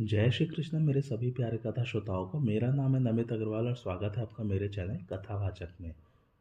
जय श्री कृष्ण, मेरे सभी प्यारे कथा श्रोताओं को। मेरा नाम है नमित अग्रवाल और स्वागत है आपका मेरे चैनल कथावाचक में।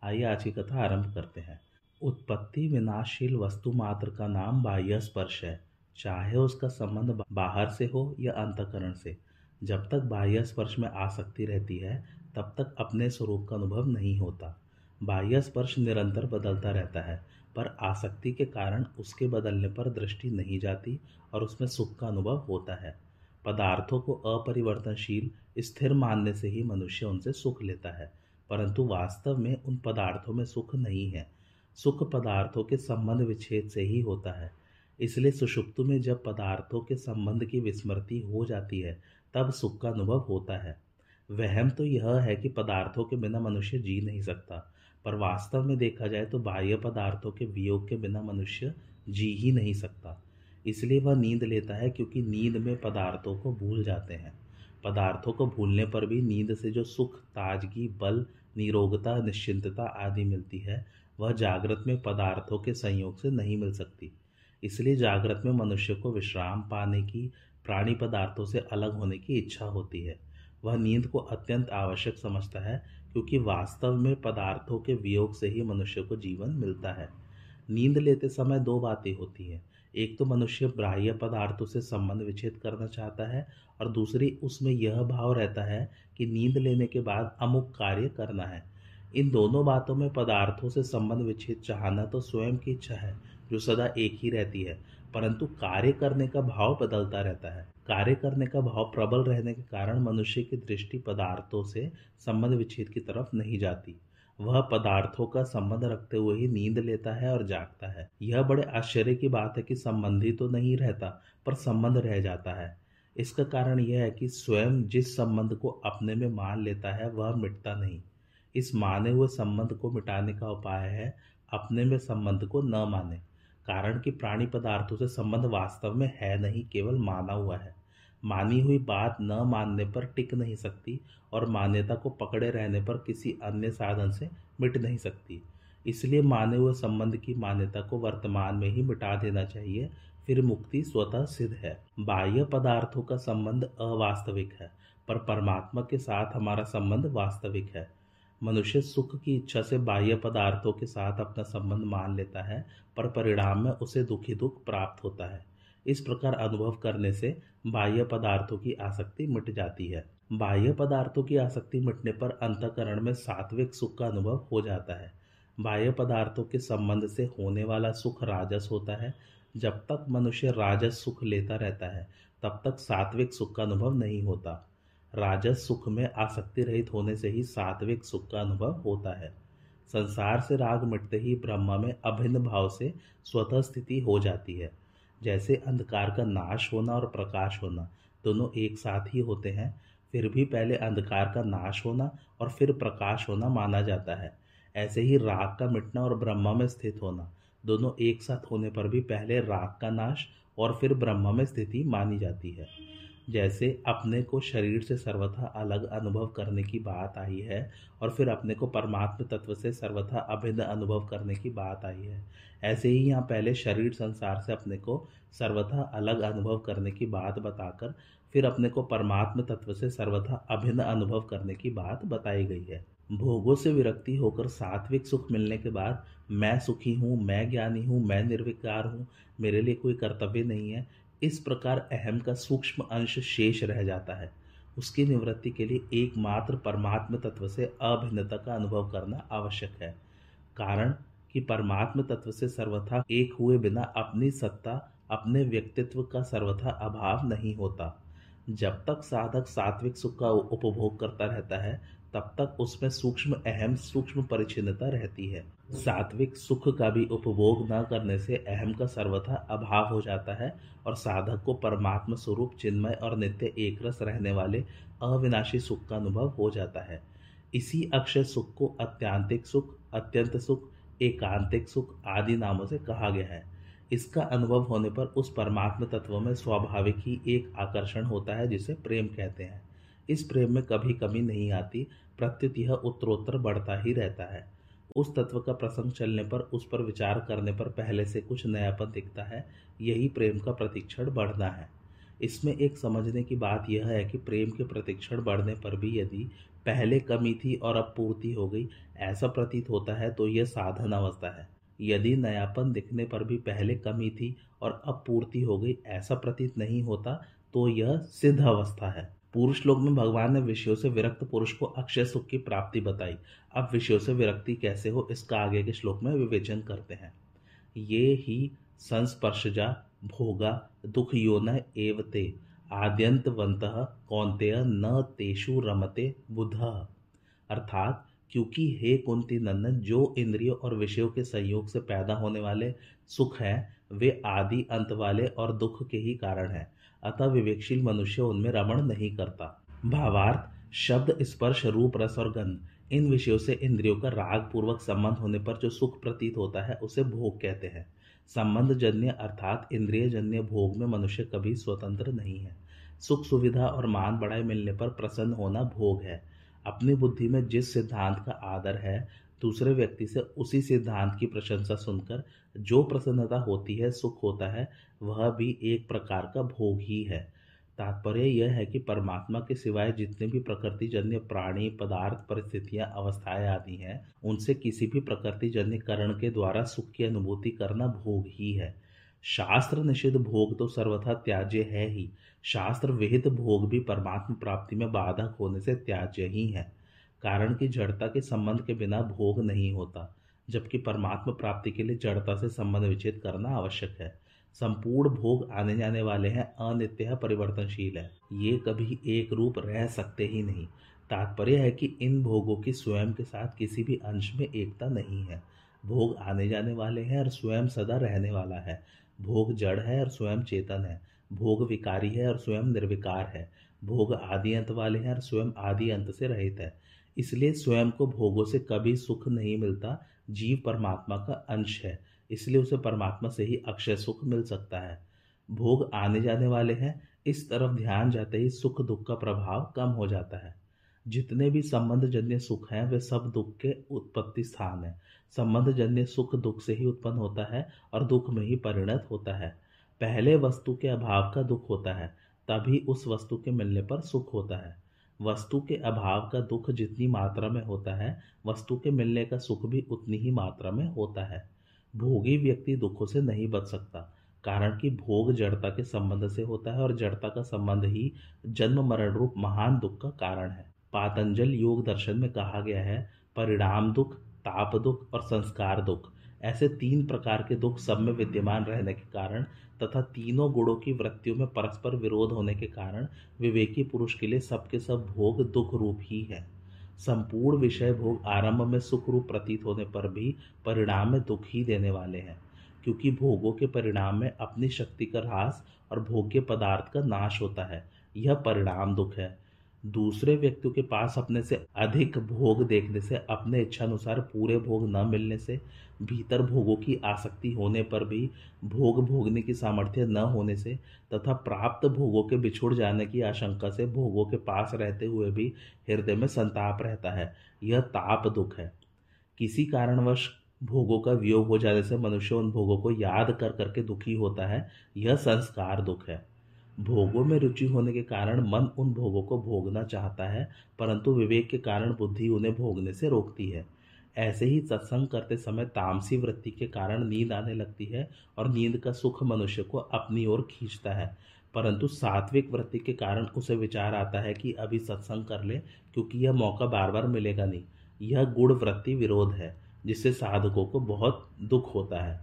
आइए आज की कथा आरंभ करते हैं। उत्पत्ति विनाशशील वस्तु मात्र का नाम बाह्य स्पर्श है। चाहे उसका संबंध बाहर से हो या अंतकरण से। जब तक बाह्य स्पर्श में आसक्ति रहती है, तब तक अपने स्वरूप का अनुभव नहीं होता। बाह्य स्पर्श निरंतर बदलता रहता है, पर आसक्ति के कारण उसके बदलने पर दृष्टि नहीं जाती और उसमें सुख का अनुभव होता है। पदार्थों को अपरिवर्तनशील, स्थिर मानने से ही मनुष्य उनसे सुख लेता है, परंतु वास्तव में उन पदार्थों में सुख नहीं है। सुख पदार्थों के संबंध विच्छेद से ही होता है। इसलिए सुषुप्तु में जब पदार्थों के संबंध की विस्मृति हो जाती है, तब सुख का अनुभव होता है। वहम तो यह है कि पदार्थों के बिना मनुष्य जी नहीं सकता, पर वास्तव में देखा जाए तो बाह्य पदार्थों के वियोग के बिना मनुष्य जी ही नहीं सकता। इसलिए वह नींद लेता है क्योंकि नींद में पदार्थों को भूल जाते हैं। पदार्थों को भूलने पर भी नींद से जो सुख, ताजगी, बल, निरोगता, निश्चिंतता आदि मिलती है, वह जागृत में पदार्थों के संयोग से नहीं मिल सकती। इसलिए जागृत में मनुष्य को विश्राम पाने की, प्राणी पदार्थों से अलग होने की इच्छा होती है। वह नींद को अत्यंत आवश्यक समझता है, क्योंकि वास्तव में पदार्थों के वियोग से ही मनुष्य को जीवन मिलता है। नींद लेते समय दो बातें होती हैं। एक तो मनुष्य बाह्य पदार्थों से संबंध विच्छेद करना चाहता है और दूसरी, उसमें यह भाव रहता है कि नींद लेने के बाद अमुक कार्य करना है। इन दोनों बातों में पदार्थों से संबंध विच्छेद चाहना तो स्वयं की इच्छा है, जो सदा एक ही रहती है, परंतु कार्य करने का भाव बदलता रहता है। कार्य करने का भाव प्रबल रहने के कारण मनुष्य की दृष्टि पदार्थों से संबंध विच्छेद की तरफ़ नहीं जाती। वह पदार्थों का संबंध रखते हुए ही नींद लेता है और जागता है। यह बड़े आश्चर्य की बात है कि संबंधी तो नहीं रहता, पर संबंध रह जाता है। इसका कारण यह है कि स्वयं जिस संबंध को अपने में मान लेता है, वह मिटता नहीं। इस माने हुए संबंध को मिटाने का उपाय है अपने में संबंध को न माने, कारण कि प्राणी पदार्थों से संबंध वास्तव में है नहीं, केवल माना हुआ है। मानी हुई बात न मानने पर टिक नहीं सकती और मान्यता को पकड़े रहने पर किसी अन्य साधन से मिट नहीं सकती। इसलिए माने हुए संबंध की मान्यता को वर्तमान में ही मिटा देना चाहिए, फिर मुक्ति स्वतः सिद्ध है। बाह्य पदार्थों का संबंध अवास्तविक है, पर परमात्मा के साथ हमारा संबंध वास्तविक है। मनुष्य सुख की इच्छा से बाह्य पदार्थों के साथ अपना संबंध मान लेता है, पर परिणाम में उसे दुखी दुख प्राप्त होता है। इस प्रकार अनुभव करने से बाह्य पदार्थों की आसक्ति मिट जाती है। बाह्य पदार्थों की आसक्ति मिटने पर अंतकरण में सात्विक सुख का अनुभव हो जाता है। बाह्य पदार्थों के संबंध से होने वाला सुख राजस होता है। जब तक मनुष्य राजस सुख लेता रहता है, तब तक सात्विक सुख का अनुभव नहीं होता। राजस सुख में आसक्ति रहित होने से ही सात्विक सुख का अनुभव होता है। संसार से राग मिटते ही ब्रह्म में अभिन्न भाव से स्वतः स्थिति हो जाती है। जैसे अंधकार का नाश होना और प्रकाश होना, दोनों एक साथ ही होते हैं। फिर भी पहले अंधकार का नाश होना और फिर प्रकाश होना माना जाता है। ऐसे ही राग का मिटना और ब्रह्मा में स्थित होना, दोनों एक साथ होने पर भी पहले राग का नाश और फिर ब्रह्मा में स्थिति मानी जाती है। जैसे अपने को शरीर से सर्वथा अलग अनुभव करने की बात आई है और फिर अपने को परमात्म तत्व से सर्वथा अभिन्न अनुभव करने की बात आई है। ऐसे ही यहाँ पहले शरीर संसार से अपने को सर्वथा अलग अनुभव करने की बात बताकर फिर अपने को परमात्म तत्व से सर्वथा अभिन्न अनुभव करने की बात बताई गई है। भोगों से विरक्ति होकर सात्विक सुख मिलने के बाद मैं सुखी हूँ, मैं ज्ञानी हूँ, मैं निर्विकार हूँ, मेरे लिए कोई कर्तव्य नहीं है। इस प्रकार अहम का सूक्ष्म अंश शेष रह जाता है। उसकी निवृत्ति के लिए एकमात्र परमात्म तत्व से अभिन्नता का अनुभव करना आवश्यक है। कारण कि परमात्म तत्व से सर्वथा एक हुए बिना अपनी सत्ता, अपने व्यक्तित्व का सर्वथा अभाव नहीं होता। जब तक साधक सात्विक सुख का उपभोग करता रहता है तब तक उसमें सूक्ष्म अहम, सूक्ष्म परिचिनता रहती है। सात्विक सुख का भी उपभोग न करने से अहम का सर्वथा अभाव हो जाता है और साधक को परमात्मा स्वरूप चिन्मय और नित्य एक रस रहने वाले अविनाशी सुख का अनुभव हो जाता है। इसी अक्षय सुख को अत्यांतिक सुख, अत्यंत सुख, एकांतिक सुख आदि नामों से कहा गया है। इसका अनुभव होने पर उस परमात्म तत्व में स्वाभाविक ही एक आकर्षण होता है जिसे प्रेम कहते हैं। इस प्रेम में कभी कमी नहीं आती प्रत्युत यह उत्तरोत्तर बढ़ता ही रहता है। उस तत्व का प्रसंग चलने पर, उस पर विचार करने पर पहले से कुछ नयापन दिखता है, यही प्रेम का प्रतिक्षण बढ़ना है। इसमें एक समझने की बात यह है कि प्रेम के प्रतिक्षण बढ़ने पर भी यदि पहले कमी थी और अब पूर्ति हो गई, ऐसा प्रतीत होता है तो यह साधन अवस्था है। यदि नयापन दिखने पर भी पहले कमी थी और अब पूर्ति हो गई, ऐसा प्रतीत नहीं होता तो यह सिद्ध अवस्था है। पूर्व श्लोक में भगवान ने विषयों से विरक्त पुरुष को अक्षय सुख की प्राप्ति बताई। अब विषयों से विरक्ति कैसे हो, इसका आगे के श्लोक में विवेचन करते हैं। ये ही संस्पर्शजा भोगा दुख योन एवते आद्यंतवंत कौंतेय न तेषु रमते बुध। अर्थात, क्योंकि हे कुंती नंदन, जो इंद्रियों और विषयों के संयोग से पैदा होने वाले सुख हैं, वे आदि अंत वाले और दुख के ही कारण हैं। अतः विवेकशील मनुष्य उनमें रमण नहीं करता। भावार्थ, शब्द, स्पर्श, रूप, रस और गंध, इन विषयों से इंद्रियों का राग पूर्वक संबंध होने पर जो सुख प्रतीत होता है, उसे भोग कहते हैं। संबंध जन्य अर्थात इंद्रिय जन्य भोग में मनुष्य कभी स्वतंत्र नहीं है। सुख सुविधा और मान बढ़ाई मिलने पर प्रसन्न होना भोग है। अपनी बुद्धि में जिस सिद्धांत का आदर है दूसरे व्यक्ति से उसी सिद्धांत की प्रशंसा सुनकर जो प्रसन्नता होती है, सुख होता है, वह भी एक प्रकार का भोग ही है। तात्पर्य यह है कि परमात्मा के सिवाय जितने भी प्रकृति जन्य प्राणी, पदार्थ, परिस्थितियाँ, अवस्थाएँ आदि हैं, उनसे किसी भी प्रकृति जन्य करण के द्वारा सुख की अनुभूति करना भोग ही है। शास्त्र निषिद्ध भोग तो सर्वथा त्याज्य है ही। शास्त्र विहित भोग भी परमात्मा प्राप्ति में बाधक होने से त्याज्य ही है। कारण कि जड़ता के संबंध के बिना भोग नहीं होता, जबकि परमात्मा प्राप्ति के लिए जड़ता से संबंध विच्छेद करना आवश्यक है। संपूर्ण भोग आने जाने वाले हैं, अनित्य परिवर्तनशील है। ये कभी एक रूप रह सकते ही नहीं। तात्पर्य है कि इन भोगों की स्वयं के साथ किसी भी अंश में एकता नहीं है। भोग आने जाने वाले हैं और स्वयं सदा रहने वाला है। भोग जड़ है और स्वयं चेतन है। भोग विकारी है और स्वयं निर्विकार है। भोग आदि अंत वाले हैं और स्वयं आदि अंत से रहित है। इसलिए स्वयं को भोगों से कभी सुख नहीं मिलता, जीव परमात्मा का अंश है, इसलिए उसे परमात्मा से ही अक्षय सुख मिल सकता है। भोग आने जाने वाले हैं, इस तरफ़ ध्यान जाते ही सुख दुख का प्रभाव कम हो जाता है। जितने भी संबंध जन्य सुख हैं, वे सब दुख के उत्पत्ति स्थान हैं। संबंध जन्य सुख दुख से ही उत्पन्न होता है और दुख में ही परिणत होता है। पहले वस्तु के अभाव का दुख होता है, तभी उस वस्तु के मिलने पर सुख होता है। वस्तु के अभाव का दुख जितनी मात्रा में होता है, वस्तु के मिलने का सुख भी उतनी ही मात्रा में होता है। भोगी व्यक्ति दुखों से नहीं बच सकता, कारण कि भोग जड़ता के संबंध से होता है और जड़ता का संबंध ही जन्म मरण रूप महान दुख का कारण है। पातंजल योग दर्शन में कहा गया है, परिणाम दुख, ताप दुख और संस्कार दुख। ऐसे तीन प्रकार के दुख सब में विद्यमान रहने के कारण तथा तीनों गुणों की वृत्तियों में परस्पर विरोध होने के कारण विवेकी पुरुष के लिए सबके सब भोग दुख रूप ही है। संपूर्ण विषय भोग आरंभ में सुख रूप प्रतीत होने पर भी परिणाम में दुख ही देने वाले हैं, क्योंकि भोगों के परिणाम में अपनी शक्ति का ह्रास और भोग्य पदार्थ का नाश होता है। यह परिणाम दुख है। दूसरे व्यक्तियों के पास अपने से अधिक भोग देखने से, अपने इच्छा अनुसार पूरे भोग न मिलने से, भीतर भोगों की आसक्ति होने पर भी, भोग भोगने की सामर्थ्य न होने से तथा प्राप्त भोगों के बिछुड़ जाने की आशंका से भोगों के पास रहते हुए भी हृदय में संताप रहता है। यह ताप दुख है। किसी कारणवश भोगों का वियोग हो जाने से मनुष्य उन भोगों को याद कर करके दुखी होता है। यह संस्कार दुख है। भोगों में रुचि होने के कारण मन उन भोगों को भोगना चाहता है, परंतु विवेक के कारण बुद्धि उन्हें भोगने से रोकती है। ऐसे ही सत्संग करते समय तामसी वृत्ति के कारण नींद आने लगती है और नींद का सुख मनुष्य को अपनी ओर खींचता है। परंतु सात्विक वृत्ति के कारण उसे विचार आता है कि अभी सत्संग कर ले, क्योंकि यह मौका बार बार मिलेगा नहीं। यह गुण वृत्ति विरोध है, जिससे साधकों को बहुत दुख होता है।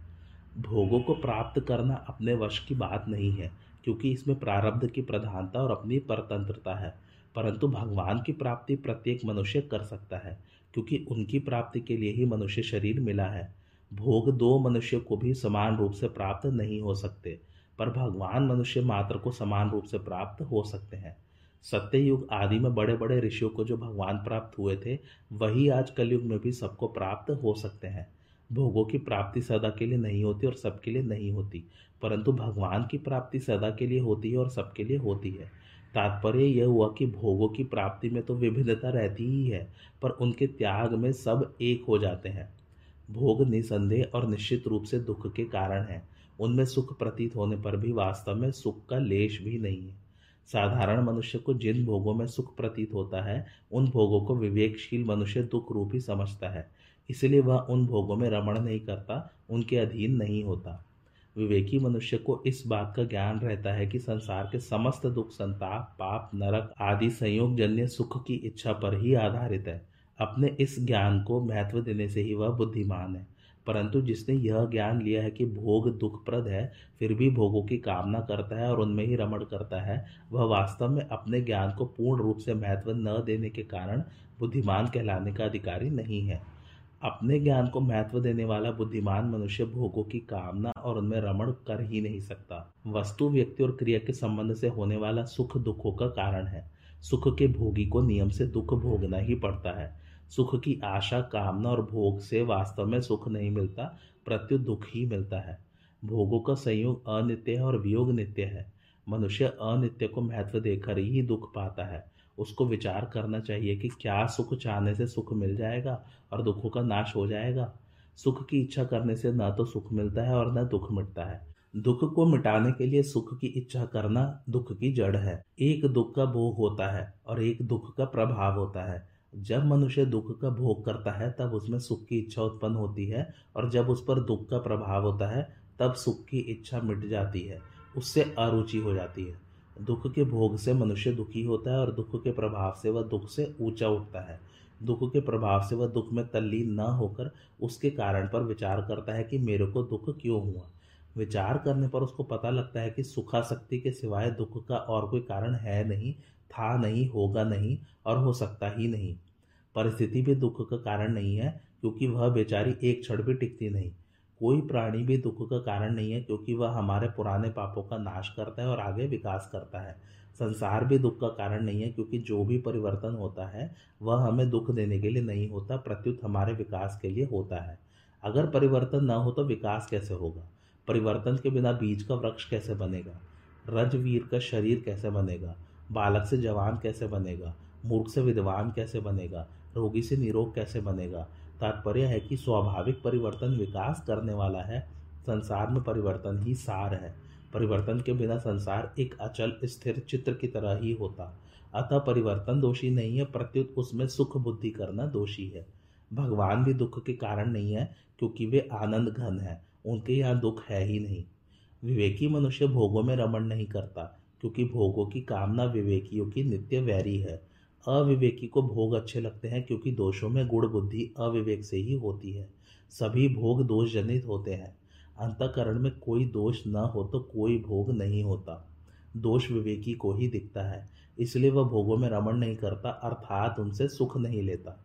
भोगों को प्राप्त करना अपने वश की बात नहीं है। क्योंकि इसमें प्रारब्ध की प्रधानता और अपनी परतंत्रता है, परंतु भगवान की प्राप्ति प्रत्येक मनुष्य कर सकता है, क्योंकि उनकी प्राप्ति के लिए ही मनुष्य शरीर मिला है। भोग दो मनुष्य को भी समान रूप से प्राप्त नहीं हो सकते, पर भगवान मनुष्य मात्र को समान रूप से प्राप्त हो सकते हैं। सत्य युग आदि में बड़े बड़े ऋषियों को जो भगवान प्राप्त हुए थे, वही आज कलयुग में भी सबको प्राप्त हो सकते हैं। भोगों की प्राप्ति सदा के लिए नहीं होती और सबके लिए नहीं होती, परंतु भगवान की प्राप्ति सदा के लिए होती है और सबके लिए होती है। तात्पर्य यह हुआ कि भोगों की प्राप्ति में तो विभिन्नता रहती ही है, पर उनके त्याग में सब एक हो जाते हैं। भोग निसंदेह और निश्चित रूप से दुख के कारण है। उनमें सुख प्रतीत होने पर भी वास्तव में सुख का लेश भी नहीं है। साधारण मनुष्य को जिन भोगों में सुख प्रतीत होता है, उन भोगों को विवेकशील मनुष्य दुख रूप ही समझता है। इसलिए वह उन भोगों में रमण नहीं करता, उनके अधीन नहीं होता। विवेकी मनुष्य को इस बात का ज्ञान रहता है कि संसार के समस्त दुख, संताप, पाप, नरक आदि संयोग जन्य सुख की इच्छा पर ही आधारित है। अपने इस ज्ञान को महत्व देने से ही वह बुद्धिमान है। परंतु जिसने यह ज्ञान लिया है कि भोग दुखप्रद है, फिर भी भोगों की कामना करता है और उनमें ही रमण करता है, वह वास्तव में अपने ज्ञान को पूर्ण रूप से महत्व न देने के कारण बुद्धिमान कहलाने का अधिकारी नहीं है। अपने ज्ञान को महत्व देने वाला बुद्धिमान मनुष्य भोगों की कामना और उनमें रमण कर ही नहीं सकता। वस्तु, व्यक्ति और क्रिया के संबंध से होने वाला सुख दुखों का कारण है। सुख के भोगी को नियम से दुख भोगना ही पड़ता है। सुख की आशा, कामना और भोग से वास्तव में सुख नहीं मिलता, प्रत्युत दुख ही मिलता है। भोगों का संयोग अनित्य है और वियोग नित्य है। मनुष्य अनित्य को महत्व देकर ही दुख पाता है। उसको विचार करना चाहिए कि क्या सुख चाहने से सुख मिल जाएगा और दुखों का नाश हो जाएगा। सुख की इच्छा करने से न तो सुख मिलता है और न दुख मिटता है। दुख को मिटाने के लिए सुख की इच्छा करना दुख की जड़ है। एक दुख का भोग होता है और एक दुख का प्रभाव होता है। जब मनुष्य दुख का भोग करता है, तब उसमें सुख की इच्छा उत्पन्न होती है और जब उस पर दुख का प्रभाव होता है, तब सुख की इच्छा मिट जाती है। उससे अरुचि हो जाती है। दुख के भोग से मनुष्य दुखी होता है और दुख के प्रभाव से वह दुख से ऊँचा उठता है। दुख के प्रभाव से वह दुख में तल्लीन न होकर उसके कारण पर विचार करता है कि मेरे को दुख क्यों हुआ। विचार करने पर उसको पता लगता है कि सुखाशक्ति के सिवाय दुख का और कोई कारण है नहीं, था नहीं, होगा नहीं और हो सकता ही नहीं। परिस्थिति भी दुख का कारण नहीं है, क्योंकि वह बेचारी एक क्षण भी टिकती नहीं। कोई प्राणी भी दुख का कारण नहीं है, क्योंकि वह हमारे पुराने पापों का नाश करता है और आगे विकास करता है। संसार भी दुख का कारण नहीं है, क्योंकि जो भी परिवर्तन होता है, वह हमें दुख देने के लिए नहीं होता, प्रत्युत हमारे विकास के लिए होता है। अगर परिवर्तन न हो तो विकास कैसे होगा? परिवर्तन के बिना बीज का वृक्ष कैसे बनेगा? रजवीर का शरीर कैसे बनेगा? बालक से जवान कैसे बनेगा? मूर्ख से विद्वान कैसे बनेगा? रोगी से निरोग कैसे बनेगा? तात्पर्य है कि स्वाभाविक परिवर्तन विकास करने वाला है। संसार में परिवर्तन ही सार है। परिवर्तन के बिना संसार एक अचल, स्थिर चित्र की तरह ही होता। अतः परिवर्तन दोषी नहीं है, प्रत्युत उसमें सुख बुद्धि करना दोषी है। भगवान भी दुख के कारण नहीं है, क्योंकि वे आनंद घन है। उनके यहाँ दुख है ही नहीं। विवेकी मनुष्य भोगों में रमण नहीं करता, क्योंकि भोगों की कामना विवेकियों की नित्य वैरी है। अविवेकी को भोग अच्छे लगते हैं क्योंकि दोषों में गुण बुद्धि अविवेक से ही होती है। सभी भोग दोष जनित होते हैं। अंतकरण में कोई दोष न हो तो कोई भोग नहीं होता। दोष विवेकी को ही दिखता है, इसलिए वह भोगों में रमण नहीं करता, अर्थात उनसे सुख नहीं लेता।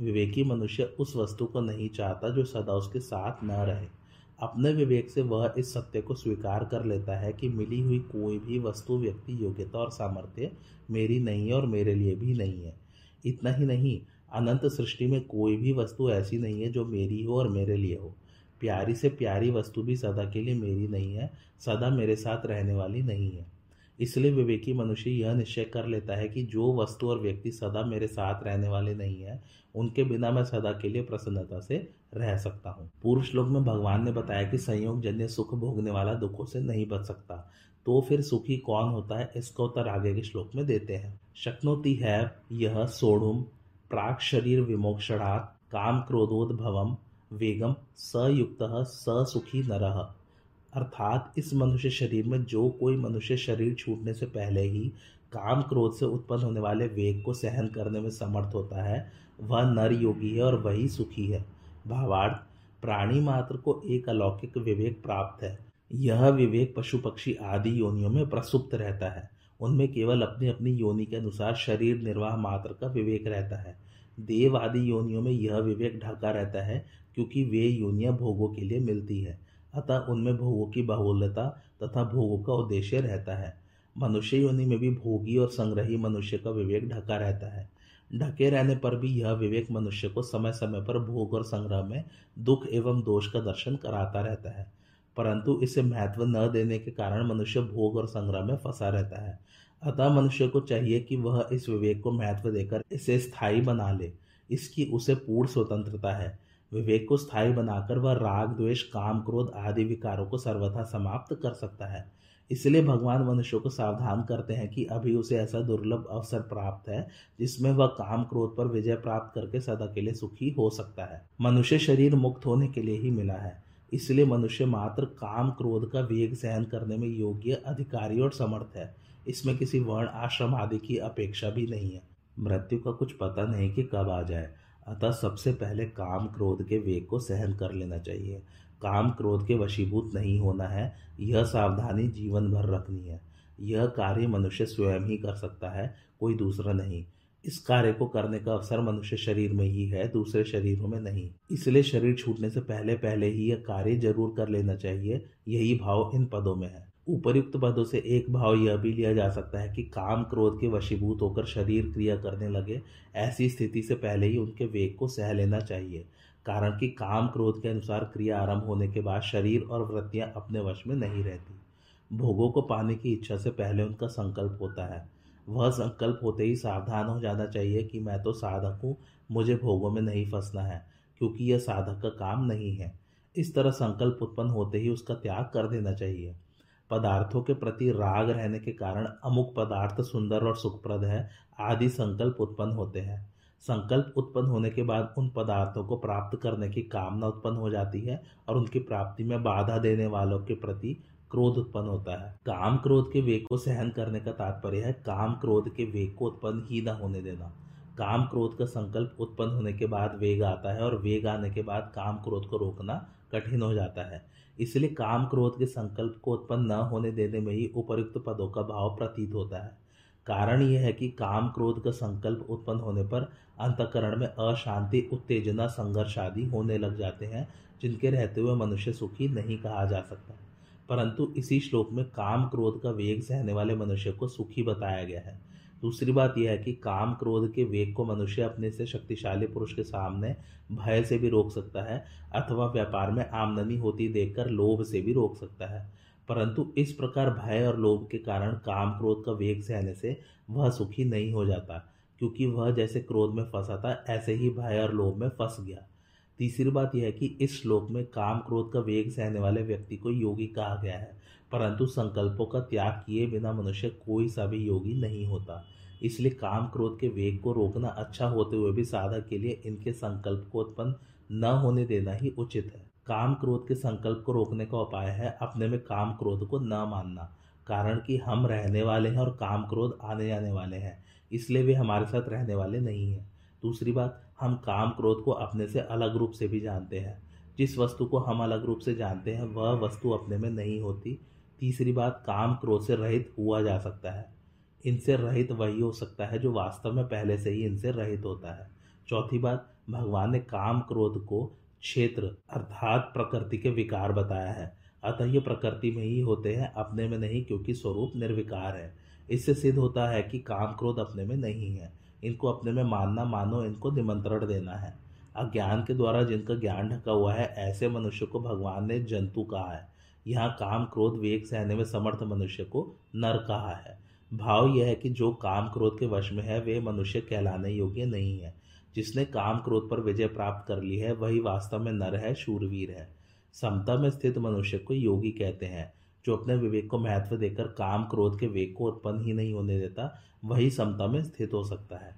विवेकी मनुष्य उस वस्तु को नहीं चाहता जो सदा उसके साथ न रहे। अपने विवेक से वह इस सत्य को स्वीकार कर लेता है कि मिली हुई कोई भी वस्तु, व्यक्ति, योग्यता और सामर्थ्य मेरी नहीं है और मेरे लिए भी नहीं है। इतना ही नहीं, अनंत सृष्टि में कोई भी वस्तु ऐसी नहीं है जो मेरी हो और मेरे लिए हो। प्यारी से प्यारी वस्तु भी सदा के लिए मेरी नहीं है, सदा मेरे साथ रहने वाली नहीं है। इसलिए विवेकी मनुष्य यह निश्चय कर लेता है कि जो वस्तु और व्यक्ति सदा मेरे साथ रहने वाले नहीं है, उनके बिना मैं सदा के लिए प्रसन्नता से रह सकता हूँ। पूर्व श्लोक में भगवान ने बताया कि संयोग जन्य सुख भोगने वाला दुखों से नहीं बच सकता। तो फिर सुखी कौन होता है, इसका उत्तर आगे के श्लोक में देते हैं। शक्नोति है यह सोढ़ुम प्राग शरीर विमोक्षणात्, काम क्रोधोद्भवम वेगम सयुक्त स सुखी नरह अर्थात इस मनुष्य शरीर में जो कोई मनुष्य शरीर छूटने से पहले ही काम क्रोध से उत्पन्न होने वाले वेग को सहन करने में समर्थ होता है, वह नर योगी है और वही सुखी है। भावार्थ, प्राणी मात्र को एक अलौकिक विवेक प्राप्त है। यह विवेक पशु पक्षी आदि योनियों में प्रसुप्त रहता है। उनमें केवल अपनी अपनी योनि के अनुसार शरीर निर्वाह मात्र का विवेक रहता है। देव आदि योनियों में यह विवेक ढका रहता है, क्योंकि वे योनियाँ भोगों के लिए मिलती है। अतः उनमें भोगों की बाहुल्यता तथा भोगों का उद्देश्य रहता है। मनुष्य योनि में भी भोगी और संग्रही मनुष्य का विवेक ढका रहता है। ढके रहने पर भी यह विवेक मनुष्य को समय समय पर भोग और संग्रह में दुख एवं दोष का दर्शन कराता रहता है। परंतु इसे महत्व न देने के कारण मनुष्य भोग और संग्रह में फंसा रहता है। अतः मनुष्य को चाहिए कि वह इस विवेक को महत्व देकर इसे स्थायी बना ले। इसकी उसे पूर्ण स्वतंत्रता है। विवेक को स्थायी बनाकर वह राग, द्वेष, काम, क्रोध आदि विकारों को सर्वथा समाप्त कर सकता है। इसलिए भगवान मनुष्य को सावधान करते हैं कि अभी उसे ऐसा दुर्लभ अवसर प्राप्त है, जिसमें वह काम, क्रोध पर विजय प्राप्त करके सदा के लिए सुखी हो सकता है। मनुष्य शरीर मुक्त होने के लिए ही मिला है। इसलिए मनुष्य मात्र काम, क्रोध का वेग सहन करने में योग्य अधिकारी और समर्थ है। इसमें किसी वर्ण, आश्रम आदि की अपेक्षा भी नहीं है। मृत्यु का कुछ पता नहीं कि कब आ जाए। अतः सबसे पहले काम क्रोध के वेग को सहन कर लेना चाहिए। काम क्रोध के वशीभूत नहीं होना है। यह सावधानी जीवन भर रखनी है। यह कार्य मनुष्य स्वयं ही कर सकता है, कोई दूसरा नहीं। इस कार्य को करने का अवसर मनुष्य शरीर में ही है, दूसरे शरीरों में नहीं। इसलिए शरीर छूटने से पहले पहले ही यह कार्य ज़रूर कर लेना चाहिए। यही भाव इन पदों में है। उपयुक्त पदों से एक भाव यह भी लिया जा सकता है कि काम क्रोध के वशीभूत होकर शरीर क्रिया करने लगे, ऐसी स्थिति से पहले ही उनके वेग को सह लेना चाहिए। कारण कि काम क्रोध के अनुसार क्रिया आरंभ होने के बाद शरीर और वृत्तियाँ अपने वश में नहीं रहती। भोगों को पाने की इच्छा से पहले उनका संकल्प होता है। वह संकल्प होते ही सावधान हो जाना चाहिए कि मैं तो साधक हूँ, मुझे भोगों में नहीं फंसना है, क्योंकि यह साधक का काम नहीं है। इस तरह संकल्प उत्पन्न होते ही उसका त्याग कर देना चाहिए। पदार्थों के प्रति राग रहने के कारण अमुक पदार्थ सुंदर और सुखप्रद है, आदि संकल्प उत्पन्न होते हैं। संकल्प उत्पन्न होने के बाद उन पदार्थों को प्राप्त करने की कामना उत्पन्न हो जाती है और उनकी प्राप्ति में बाधा देने वालों के प्रति क्रोध उत्पन्न होता है। काम क्रोध के वेग को सहन करने का तात्पर्य है काम क्रोध के वेग को उत्पन्न ही न होने देना। काम क्रोध का संकल्प उत्पन्न होने के बाद वेग आता है और वेग आने के बाद काम क्रोध को रोकना कठिन हो जाता है। इसलिए काम क्रोध के संकल्प को उत्पन्न न होने देने में ही उपयुक्त पदों का भाव प्रतीत होता है। कारण यह है कि काम क्रोध का संकल्प उत्पन्न होने पर अंतकरण में अशांति, उत्तेजना, संघर्ष आदि होने लग जाते हैं, जिनके रहते हुए मनुष्य सुखी नहीं कहा जा सकता। परंतु इसी श्लोक में काम क्रोध का वेग सहने वाले मनुष्य को सुखी बताया गया है। दूसरी बात यह है कि काम क्रोध के वेग को मनुष्य अपने से शक्तिशाली पुरुष के सामने भय से भी रोक सकता है, अथवा व्यापार में आमदनी होती देखकर लोभ से भी रोक सकता है। परंतु इस प्रकार भय और लोभ के कारण काम क्रोध का वेग सहने से वह सुखी नहीं हो जाता, क्योंकि वह जैसे क्रोध में फंसा था, ऐसे ही भय और लोभ में फंस गया। तीसरी बात यह है कि इस श्लोक में काम क्रोध का वेग सहने वाले व्यक्ति को योगी कहा गया है। परंतु संकल्पों का त्याग किए बिना मनुष्य कोई सा भी योगी नहीं होता। इसलिए काम क्रोध के वेग को रोकना अच्छा होते हुए भी साधक के लिए इनके संकल्प को उत्पन्न न होने देना ही उचित है। काम क्रोध के संकल्प को रोकने का उपाय है अपने में काम क्रोध को न मानना, कारण कि हम रहने वाले हैं और काम क्रोध आने जाने वाले हैं, इसलिए वे हमारे साथ रहने वाले नहीं हैं। दूसरी बात, हम काम क्रोध को अपने से अलग रूप से भी जानते हैं। जिस वस्तु को हम अलग रूप से जानते हैं, वह वस्तु अपने में नहीं होती। तीसरी बात काम क्रोध से रहित हुआ जा सकता है। इनसे रहित वही हो सकता है जो वास्तव में पहले से ही इनसे रहित होता है। चौथी बात, भगवान ने काम क्रोध को क्षेत्र अर्थात प्रकृति के विकार बताया है। अतः ये प्रकृति में ही होते हैं, अपने में नहीं, क्योंकि स्वरूप निर्विकार है। इससे सिद्ध होता है कि काम क्रोध अपने में नहीं है। इनको अपने में मानना मानो, इनको निमंत्रण देना है। अज्ञान के द्वारा जिनका ज्ञान ढका हुआ है, ऐसे मनुष्य को भगवान ने जंतु कहा है। यहाँ काम क्रोध वेग सहने में समर्थ मनुष्य को नर कहा है। भाव यह है कि जो काम क्रोध के वश में है, वे मनुष्य कहलाने योग्य नहीं है। जिसने काम क्रोध पर विजय प्राप्त कर ली है, वही वास्तव में नर है, शूरवीर है। समता में स्थित मनुष्य को योगी कहते हैं। जो अपने विवेक को महत्व देकर काम क्रोध के वेग को उत्पन्न ही नहीं होने देता, वही समता में स्थित हो सकता है।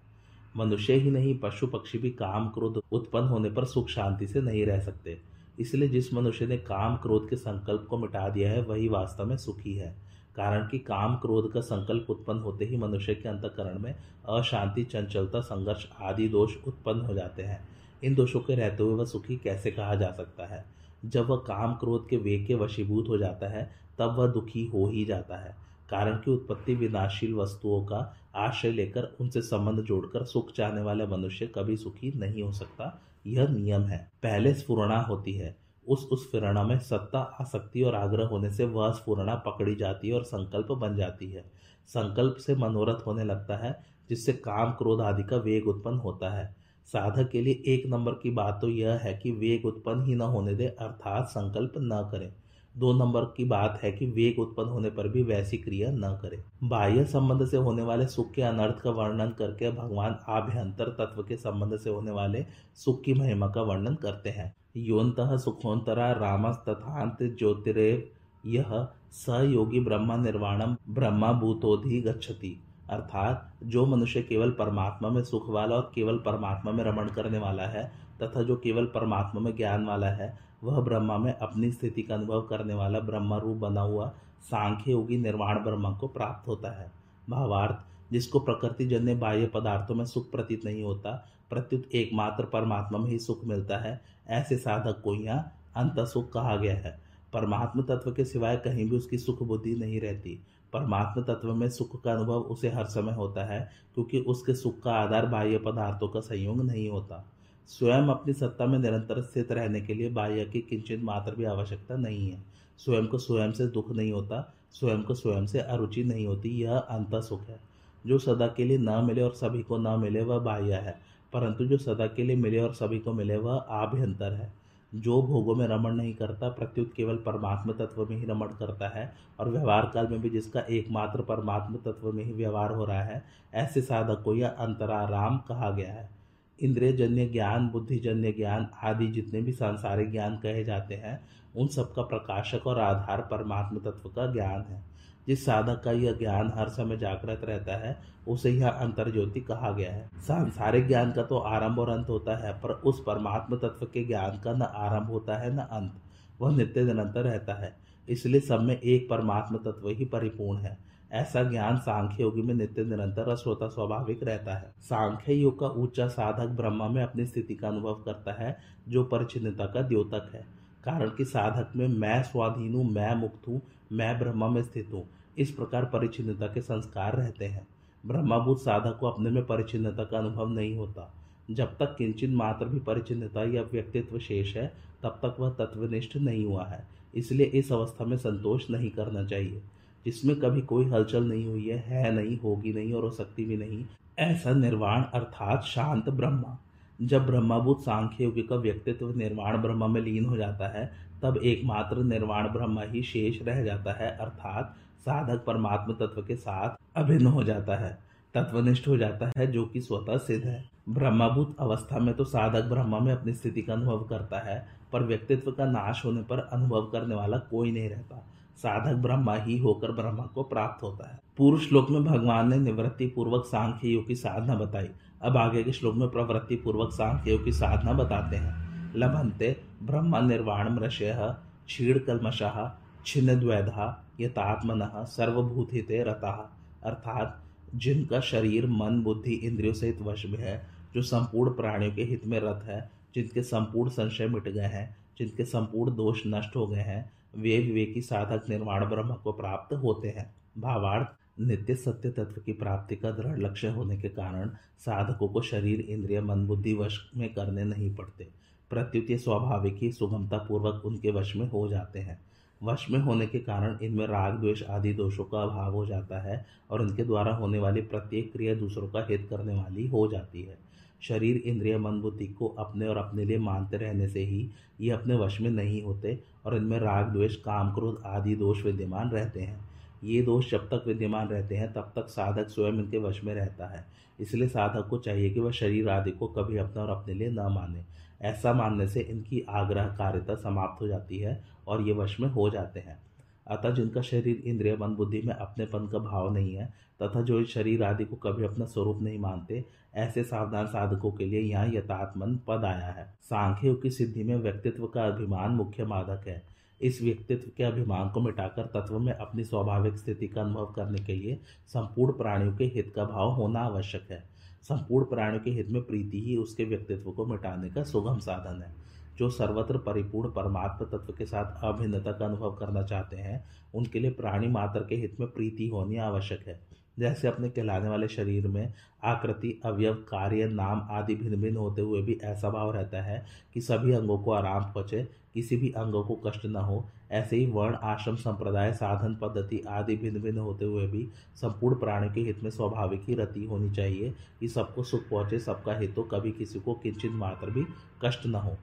मनुष्य ही नहीं, पशु पक्षी भी काम क्रोध उत्पन्न होने पर सुख शांति से नहीं रह सकते। इसलिए जिस मनुष्य ने काम क्रोध के संकल्प को मिटा दिया है, वही वास्तव में सुखी है। कारण कि काम क्रोध का संकल्प उत्पन्न होते ही मनुष्य के अंतकरण में अशांति, चंचलता, संघर्ष आदि दोष उत्पन्न हो जाते हैं। इन दोषों के रहते हुए वह सुखी कैसे कहा जा सकता है? जब वह काम क्रोध के वेग के वशीभूत हो जाता है, तब वह दुखी हो ही जाता है। कारण की उत्पत्ति विनाशील वस्तुओं का आश्रय लेकर उनसे संबंध जोड़कर सुख चाहने वाला मनुष्य कभी सुखी नहीं हो सकता। यह नियम है। पहले स्फुरणा होती है। उस उस स्फुरणा में सत्ता, आसक्ति और आग्रह होने से वह स्फुरणा पकड़ी जाती है और संकल्प बन जाती है। संकल्प से मनोरथ होने लगता है, जिससे काम, क्रोध आदि का वेग उत्पन्न होता है। साधक के लिए एक नंबर की बात तो यह है कि वेग उत्पन्न ही न होने दे, अर्थात संकल्प न करें। दो नंबर की बात है कि वेग उत्पन्न होने पर भी वैसी क्रिया न करे। बाह्य संबंध से होने वाले सुख के अनर्थ का वर्णन करके भगवान आभ्यंतर तत्व के संबंध से होने वाले सुख की महिमा का वर्णन करते हैं। योत सुखोन्तरा रामस्तथांत ज्योतिरेव यह स योगी ब्रह्म निर्वाणम ब्रह्मा भूतोधि गच्छति। अर्थात जो मनुष्य केवल परमात्मा में सुख वाला और केवल परमात्मा में रमण करने वाला है तथा जो केवल परमात्मा में ज्ञान वाला है वह ब्रह्मा में अपनी स्थिति का अनुभव करने वाला ब्रह्म रूप बना हुआ सांख्य योगी निर्वाण ब्रह्म को प्राप्त होता है। भावार्थ, जिसको प्रकृति जन्य बाह्य पदार्थों में सुख प्रतीत नहीं होता, प्रत्युत एकमात्र परमात्मा में ही सुख मिलता है, ऐसे साधक को यहाँ अंत सुख कहा गया है। परमात्म तत्व के सिवाय कहीं भी उसकी सुख बुद्धि नहीं रहती। परमात्म तत्व में सुख का अनुभव उसे हर समय होता है, क्योंकि उसके सुख का आधार बाह्य पदार्थों का संयोग नहीं होता। स्वयं अपनी सत्ता में निरंतर स्थित रहने के लिए बाह्य की किंचित मात्र भी आवश्यकता नहीं है। स्वयं को स्वयं से दुख नहीं होता, स्वयं को स्वयं से अरुचि नहीं होती, यह अंत सुख है। जो सदा के लिए न मिले और सभी को न मिले, वह बाह्य है। परंतु जो सदा के लिए मिले और सभी को मिले, वह आभ्यंतर है। जो भोगों में रमण नहीं करता, प्रत्युत केवल परमात्म तत्व में ही रमण करता है और व्यवहार काल में भी जिसका एकमात्र परमात्म तत्व में ही व्यवहार हो रहा है, ऐसे साधक को यह अंतराराम कहा गया है। इंद्रिय जन्य ज्ञान, बुद्धिजन्य ज्ञान आदि जितने भी सांसारिक ज्ञान कहे जाते हैं, उन सबका प्रकाशक और आधार परमात्म तत्व का ज्ञान है। जिस साधक का यह ज्ञान हर समय जागृत रहता है, उसे यह अंतर ज्योति कहा गया है। सांसारिक ज्ञान का तो आरंभ और अंत होता है, पर उस परमात्म तत्व के ज्ञान का न आरंभ होता है, न अंत। वह नित्य निरंतर रहता है। इसलिए सब में एक परमात्म तत्व ही परिपूर्ण है। ऐसा ज्ञान सांख्य योगी में नित्य निरंतर अश्रोता स्वाभाविक रहता है। सांख्य योग का ऊँचा साधक ब्रह्मा में अपनी स्थिति का अनुभव करता है, जो परिचिनता का द्योतक है। कारण कि साधक में मैं स्वाधीन हूँ, मैं मुक्त हूँ, मैं ब्रह्मा में स्थित हूँ। इस प्रकार परिचिनता के संस्कार रहते हैं। ब्रह्माभूत साधक को अपने में परिचिनता का अनुभव नहीं होता। जब तक किंचित मात्र भी परिचिनता या व्यक्तित्व शेष है, तब तक वह तत्वनिष्ठ नहीं हुआ है। इसलिए इस अवस्था में संतोष नहीं करना चाहिए। जिसमें कभी कोई हलचल नहीं हुई है है नहीं, होगी नहीं और हो सकती भी नहीं। ऐसा निर्वाण अर्थात शांत ब्रह्मा। जब ब्रह्मभूत सांख्य युग का व्यक्तित्व निर्वाण ब्रह्म में लीन हो जाता है, तब एकमात्र निर्वाण ब्रह्म ही शेष रह जाता है, अर्थात साधक परमात्म तत्व के साथ अभिन्न हो जाता है, तत्वनिष्ठ हो जाता है, जो कि स्वतः सिद्ध है। ब्रह्मभूत अवस्था में तो साधक ब्रह्म में अपनी स्थिति का अनुभव करता है, पर व्यक्तित्व का नाश होने पर अनुभव करने वाला कोई नहीं रहता। साधक ब्रह्मा ही होकर ब्रह्मा को प्राप्त होता है। पूर्व श्लोक में भगवान ने निवृत्ति पूर्वक सांख्य योग की साधना बताई। अब आगे के श्लोक में प्रवृत्ति पूर्वक सांख्य योग की साधना बताते हैं। लभंते ब्रह्म निर्वाण मृषय क्षीण कलमशाह छिन्न द्वैधा यथात्मन सर्वभूतिते रता। अर्थात जिनका शरीर, मन, बुद्धि, इंद्रियों सहित वश में है, जो संपूर्ण प्राणियों के हित में रथ है, जिनके संपूर्ण संशय मिट गए हैं, जिनके संपूर्ण दोष नष्ट हो गए हैं वे विवेकी साधक निर्माण ब्रह्म को प्राप्त होते हैं। भावार्थ, नित्य सत्य तत्व की प्राप्ति का दृढ़ लक्ष्य होने के कारण साधकों को शरीर, इंद्रिय, मन, बुद्धि वश में करने नहीं पड़ते। प्रत्युत स्वाभाविक ही सुगमता पूर्वक उनके वश में हो जाते हैं। वश में होने के कारण इनमें राग, द्वेष आदि दोषों का अभाव हो जाता है और इनके द्वारा होने वाली प्रत्येक क्रिया दूसरों का हित करने वाली हो जाती है। शरीर इंद्रिय मन बुद्धि को अपने और अपने लिए मानते रहने से ही ये अपने वश में नहीं होते और इनमें राग, द्वेष, काम, क्रोध आदि दोष विद्यमान रहते हैं। ये दोष जब तक विद्यमान रहते हैं, तब तक साधक स्वयं इनके वश में रहता है। इसलिए साधक को चाहिए कि वह शरीर आदि को कभी अपना और अपने लिए न माने। ऐसा मानने से इनकी आग्रह, कार्यता समाप्त हो जाती है और ये वश में हो जाते हैं। अतः जिनका शरीर इंद्रिय मन बुद्धि में अपनेपन का भाव नहीं है, तथा जो इस शरीर आदि को कभी अपना स्वरूप नहीं मानते, ऐसे सावधान साधकों के लिए यहाँ यथात्मन पद आया है। सांख्य की सिद्धि में व्यक्तित्व का अभिमान मुख्य मादक है। इस व्यक्तित्व के अभिमान को मिटाकर तत्व में अपनी स्वाभाविक स्थिति का अनुभव करने के लिए संपूर्ण प्राणियों के हित का भाव होना आवश्यक है। संपूर्ण प्राणियों के हित में प्रीति ही उसके व्यक्तित्व को मिटाने का सुगम साधन है। जो सर्वत्र परिपूर्ण परमात्मा तत्व के साथ अभिन्नता का अनुभव करना चाहते हैं, उनके लिए प्राणी मात्र के हित में प्रीति होनी आवश्यक है। जैसे अपने कहलाने वाले शरीर में आकृति, अवयव, कार्य, नाम आदि भिन्न भिन्न होते हुए भी ऐसा भाव रहता है कि सभी अंगों को आराम पहुँचे, किसी भी अंगों को कष्ट न हो। ऐसे ही वर्ण, आश्रम, संप्रदाय, साधन, पद्धति आदि भिन्न भिन्न होते हुए भी संपूर्ण प्राणी के हित में स्वाभाविक ही रति होनी चाहिए कि सबको सुख पहुँचे, सबका हित हो, कभी किसी को किंचित मात्र भी कष्ट न हो।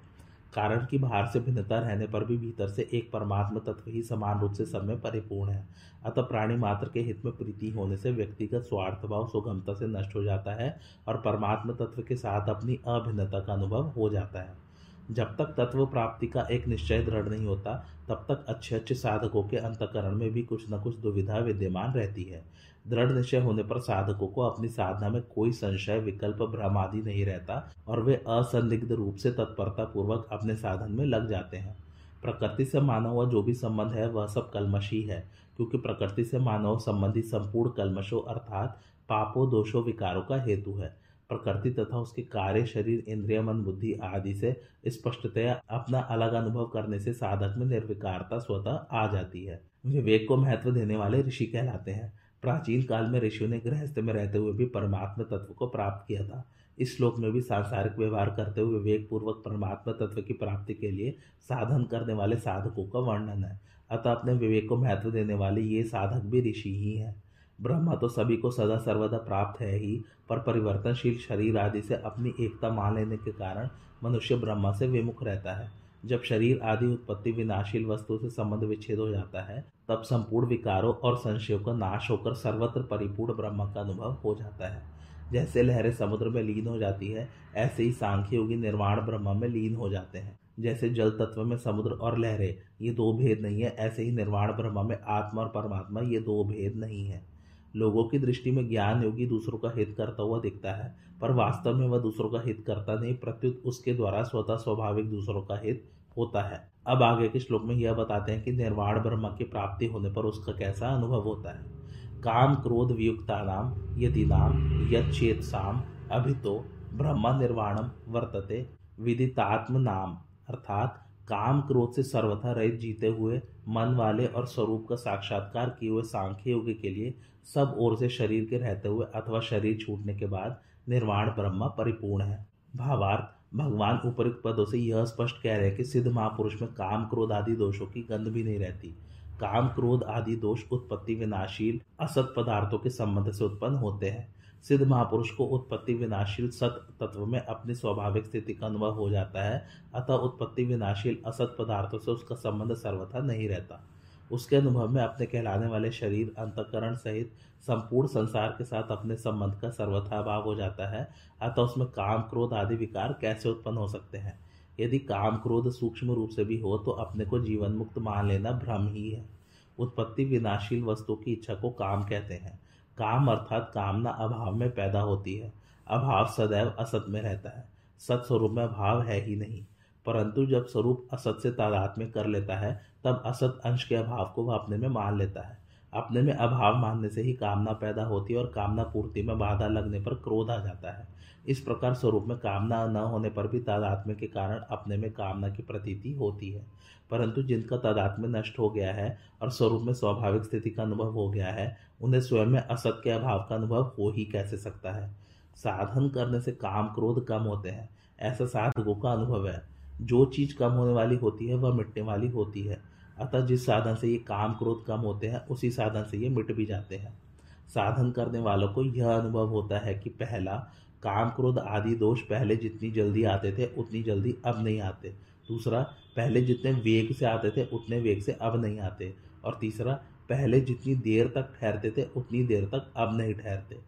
कारण कि बाहर से भिन्नता रहने पर भी भीतर से एक परमात्मा तत्व ही समान रूप से सब में परिपूर्ण है। अतः प्राणी मात्र के हित में प्रीति होने से व्यक्तिगत स्वार्थ भाव सुगमता से नष्ट हो जाता है और परमात्मा तत्व के साथ अपनी अभिन्नता का अनुभव हो जाता है। जब तक तत्व प्राप्ति का एक निश्चय दृढ़ नहीं होता, तब तक अच्छे अच्छे साधकों के अंतकरण में भी कुछ न कुछ दुविधा विद्यमान रहती है। दृढ़ निश्चय होने पर साधकों को अपनी साधना में कोई संशय, विकल्प, भ्रम आदि नहीं रहता और वे असंदिग्ध रूप से तत्परता पूर्वक अपने साधन में लग जाते हैं। प्रकृति से मानव हुआ जो भी संबंध है, वह सब कलमशी है, क्योंकि प्रकृति से मानव संबंधी संपूर्ण कलमशों अर्थात पापों, दोषों, विकारों का हेतु है। प्रकृति तथा उसके कार्य, शरीर, इंद्रिय, मन, बुद्धि आदि से स्पष्टतया अपना अलग अनुभव करने से साधक में निर्विकारता स्वतः आ जाती है। विवेक को महत्व देने वाले ऋषि कहलाते हैं। प्राचीन काल में ऋषियों ने गृहस्थ में रहते हुए भी परमात्मा तत्व को प्राप्त किया था। इस श्लोक में भी सांसारिक व्यवहार करते हुए विवेक पूर्वक परमात्मा तत्व की प्राप्ति के लिए साधन करने वाले साधकों का वर्णन है। अतः अपने विवेक को महत्व देने वाले ये साधक भी ऋषि ही हैं। ब्रह्मा तो सभी को सदा सर्वदा प्राप्त है ही, पर परिवर्तनशील शरीर आदि से अपनी एकता मान लेने के कारण मनुष्य ब्रह्मा से विमुख रहता है। जब शरीर आदि उत्पत्ति विनाशील वस्तु से संबंध विच्छेद हो जाता है, तब संपूर्ण विकारों और संशयों का नाश होकर सर्वत्र परिपूर्ण ब्रह्म का अनुभव हो जाता है। जैसे लहरें समुद्र में लीन हो जाती है, ऐसे ही सांख्य योगी निर्वाण ब्रह्म में लीन हो जाते हैं। जैसे जल तत्व में समुद्र और लहरें, ये दो भेद नहीं है, ऐसे ही निर्वाण ब्रह्म में आत्मा और परमात्मा, ये दो भेद नहीं है। लोगों की दृष्टि में ज्ञान योगी दूसरों का हित करता हुआ दिखता है, पर वास्तव में वह दूसरों का हित करता नहीं, प्रत्युत उसके द्वारा स्वतः स्वाभाविक दूसरों का हित होता है। अब आगे के श्लोक में यह बताते हैं कि निर्वाण ब्रह्म की प्राप्ति होने पर उसका कैसा अनुभव होता है। काम क्रोध वियुक्ता नाम यदि नाम यद साम अभितो ब्रह्म निर्वाणम वर्तते विदितात्म नाम अर्थात काम क्रोध से सर्वथा रहित जीते हुए मन वाले और स्वरूप का साक्षात्कार किए हुए सांख्य योग के लिए सब ओर से शरीर के रहते हुए अथवा शरीर छूटने के बाद निर्वाण ब्रह्म परिपूर्ण है। भावार्थ, भगवान उपयुक्त पदों से यह स्पष्ट कह रहे हैं कि सिद्ध महापुरुष में काम क्रोध आदि दोषों की गंध भी नहीं रहती। काम क्रोध आदि दोष उत्पत्ति विनाशील असत पदार्थों के संबंध से उत्पन्न होते हैं। सिद्ध महापुरुष को उत्पत्ति विनाशील सत तत्व में अपनी स्वाभाविक स्थिति का अनुभव हो जाता है, अतः उत्पत्ति विनाशील असत पदार्थों से उसका संबंध सर्वथा नहीं रहता। उसके अनुभव में अपने कहलाने वाले शरीर, अंतकरण सहित संपूर्ण संसार के साथ अपने संबंध का सर्वथा अभाव हो जाता है। अतः उसमें काम, क्रोध आदि विकार कैसे उत्पन्न हो सकते हैं? यदि काम, क्रोध सूक्ष्म रूप से भी हो तो अपने को जीवन मुक्त मान लेना भ्रम ही है। उत्पत्ति विनाशील वस्तु की इच्छा को काम कहते हैं। काम अर्थात कामना अभाव में पैदा होती है। अभाव सदैव असत में रहता है। सत स्वरूप में अभाव है ही नहीं, परंतु जब स्वरूप असत से तादात्म्य कर लेता है तब असत अंश के अभाव को वह अपने में मान लेता है। अपने में अभाव मानने से ही कामना पैदा होती है और कामना पूर्ति में बाधा लगने पर क्रोध आ जाता है। इस प्रकार स्वरूप में कामना न होने पर भी तादात्म्य के कारण अपने में कामना की प्रतीति होती है। परंतु जिनका तादात्म्य नष्ट हो गया है और स्वरूप में स्वाभाविक स्थिति का अनुभव हो गया है, उन्हें स्वयं में असत के अभाव का अनुभव हो ही कैसे सकता है? साधन करने से काम क्रोध कम होते हैं। ऐसा साधकों का अनुभव है। जो चीज़ कम होने वाली होती है, वह मिटने वाली होती है। अतः जिस साधन से ये काम क्रोध कम होते हैं, उसी साधन से ये मिट भी जाते हैं। साधन करने वालों को यह अनुभव होता है कि पहला, काम क्रोध आदि दोष पहले जितनी जल्दी आते थे, उतनी जल्दी अब नहीं आते। दूसरा, पहले जितने वेग से आते थे, उतने वेग से अब नहीं आते। और तीसरा, पहले जितनी देर तक ठहरते थे, उतनी देर तक अब नहीं ठहरते।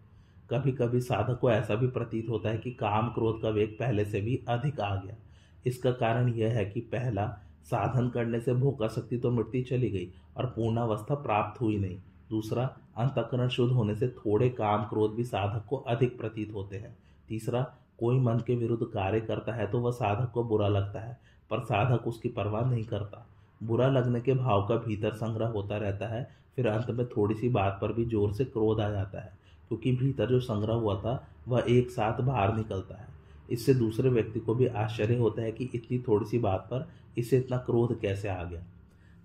कभी कभी साधक को ऐसा भी प्रतीत होता है कि काम क्रोध का वेग पहले से भी अधिक आ गया। इसका कारण यह है कि पहला साधन करने से भोका शक्ति तो मिटती चली गई और पूर्णावस्था प्राप्त हुई नहीं। दूसरा, अंतकरण शुद्ध होने से थोड़े काम क्रोध भी साधक को अधिक प्रतीत होते हैं। तीसरा, कोई मन के विरुद्ध कार्य करता है तो वह साधक को बुरा लगता है, पर साधक उसकी परवाह नहीं करता। बुरा लगने के भाव का भीतर संग्रह होता रहता है, फिर अंत में थोड़ी सी बात पर भी ज़ोर से क्रोध आ जाता है, क्योंकि भीतर जो संग्रह हुआ था, वह एक साथ बाहर निकलता है। इससे दूसरे व्यक्ति को भी आश्चर्य होता है कि इतनी थोड़ी सी बात पर इसे इतना क्रोध कैसे आ गया?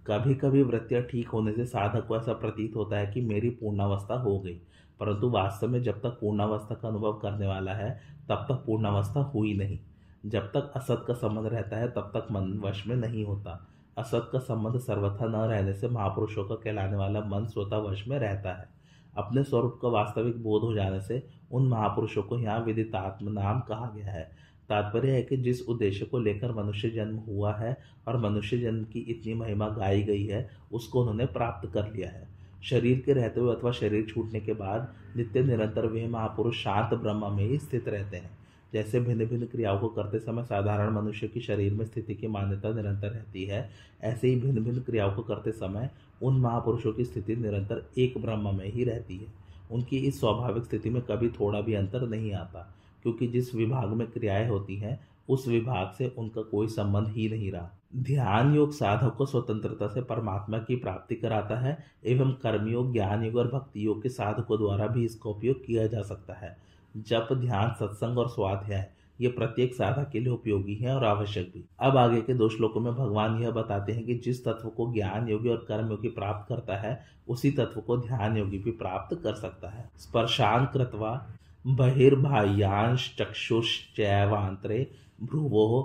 कभी कभी वृत्तियाँ ठीक होने से साधक को ऐसा प्रतीत होता है कि मेरी पूर्णावस्था हो गई। परंतु वास्तव में जब तक पूर्णावस्था का अनुभव करने वाला है, तब तक पूर्णावस्था हुई नहीं। जब तक असत का संबंध रहता है, तब तक मन वश में नहीं होता। असत का संबंध सर्वथा न रहने से महापुरुषों का कहलाने वाला मन स्वतः वश में रहता है। अपने स्वरूप का वास्तविक बोध हो जाने से उन महापुरुषों को यहाँ विदितात्म नाम कहा गया है। तात्पर्य है कि जिस उद्देश्य को लेकर मनुष्य जन्म हुआ है और मनुष्य जन्म की इतनी महिमा गाई गई है, उसको उन्होंने प्राप्त कर लिया है। शरीर के रहते हुए अथवा शरीर छूटने के बाद नित्य निरंतर वे महापुरुष शांत ब्रह्म में ही स्थित रहते हैं। जैसे भिन्न भिन्न क्रियाओं को करते समय साधारण मनुष्य की शरीर में स्थिति की मान्यता निरंतर रहती है, ऐसे ही भिन्न भिन्न क्रियाओं को करते समय उन महापुरुषों की स्थिति निरंतर एक ब्रह्म में ही रहती है। उनकी इस स्वाभाविक स्थिति में कभी थोड़ा भी अंतर नहीं आता। क्योंकि जिस विभाग में क्रियाएँ होती हैं, उस विभाग से उनका कोई संबंध ही नहीं रहा। ध्यान योग साधक को स्वतंत्रता से परमात्मा की प्राप्ति कराता है एवं कर्मयोग ज्ञान योग और भक्ति योग के साधकों द्वारा भी इसका उपयोग किया जा सकता है। जप, ध्यान, सत्संग और स्वाध्याय, ये प्रत्येक साधक के लिए उपयोगी है और आवश्यक भी। अब आगे के दो श्लोकों में भगवान यह बताते हैं कि जिस तत्व को ज्ञान योगी और कर्म योगी प्राप्त करता है, उसी तत्व को ध्यान योगी भी प्राप्त कर सकता है। स्पर्शान कृतवा बहिर्बाह्यांश चक्षुश्चैवांतरे भ्रुवो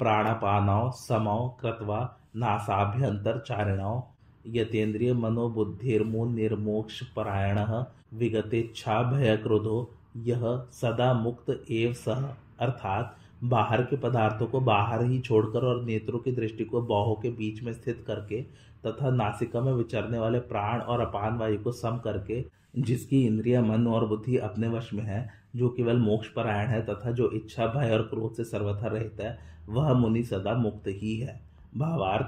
प्राणपानौ समौ कृत्वा नासाभ्यंतरचारिणौ यतेन्द्रिय मनोबुद्धिर्मून निर्मोक्ष परायण विगतेच्छा भय क्रोधो यह सदा मुक्त एव सह अर्थात बाहर के पदार्थों को बाहर ही छोड़कर और नेत्रों की दृष्टि को बाहों के बीच में स्थित करके तथा नासिका में विचरने वाले प्राण और अपान वायु को सम करके जिसकी इंद्रिया, मन और बुद्धि अपने वश में है, जो केवल मोक्ष परायण है तथा जो इच्छा, भय और क्रोध से सर्वथा रहता है, वह मुनि सदा मुक्त ही है। भावार्थ,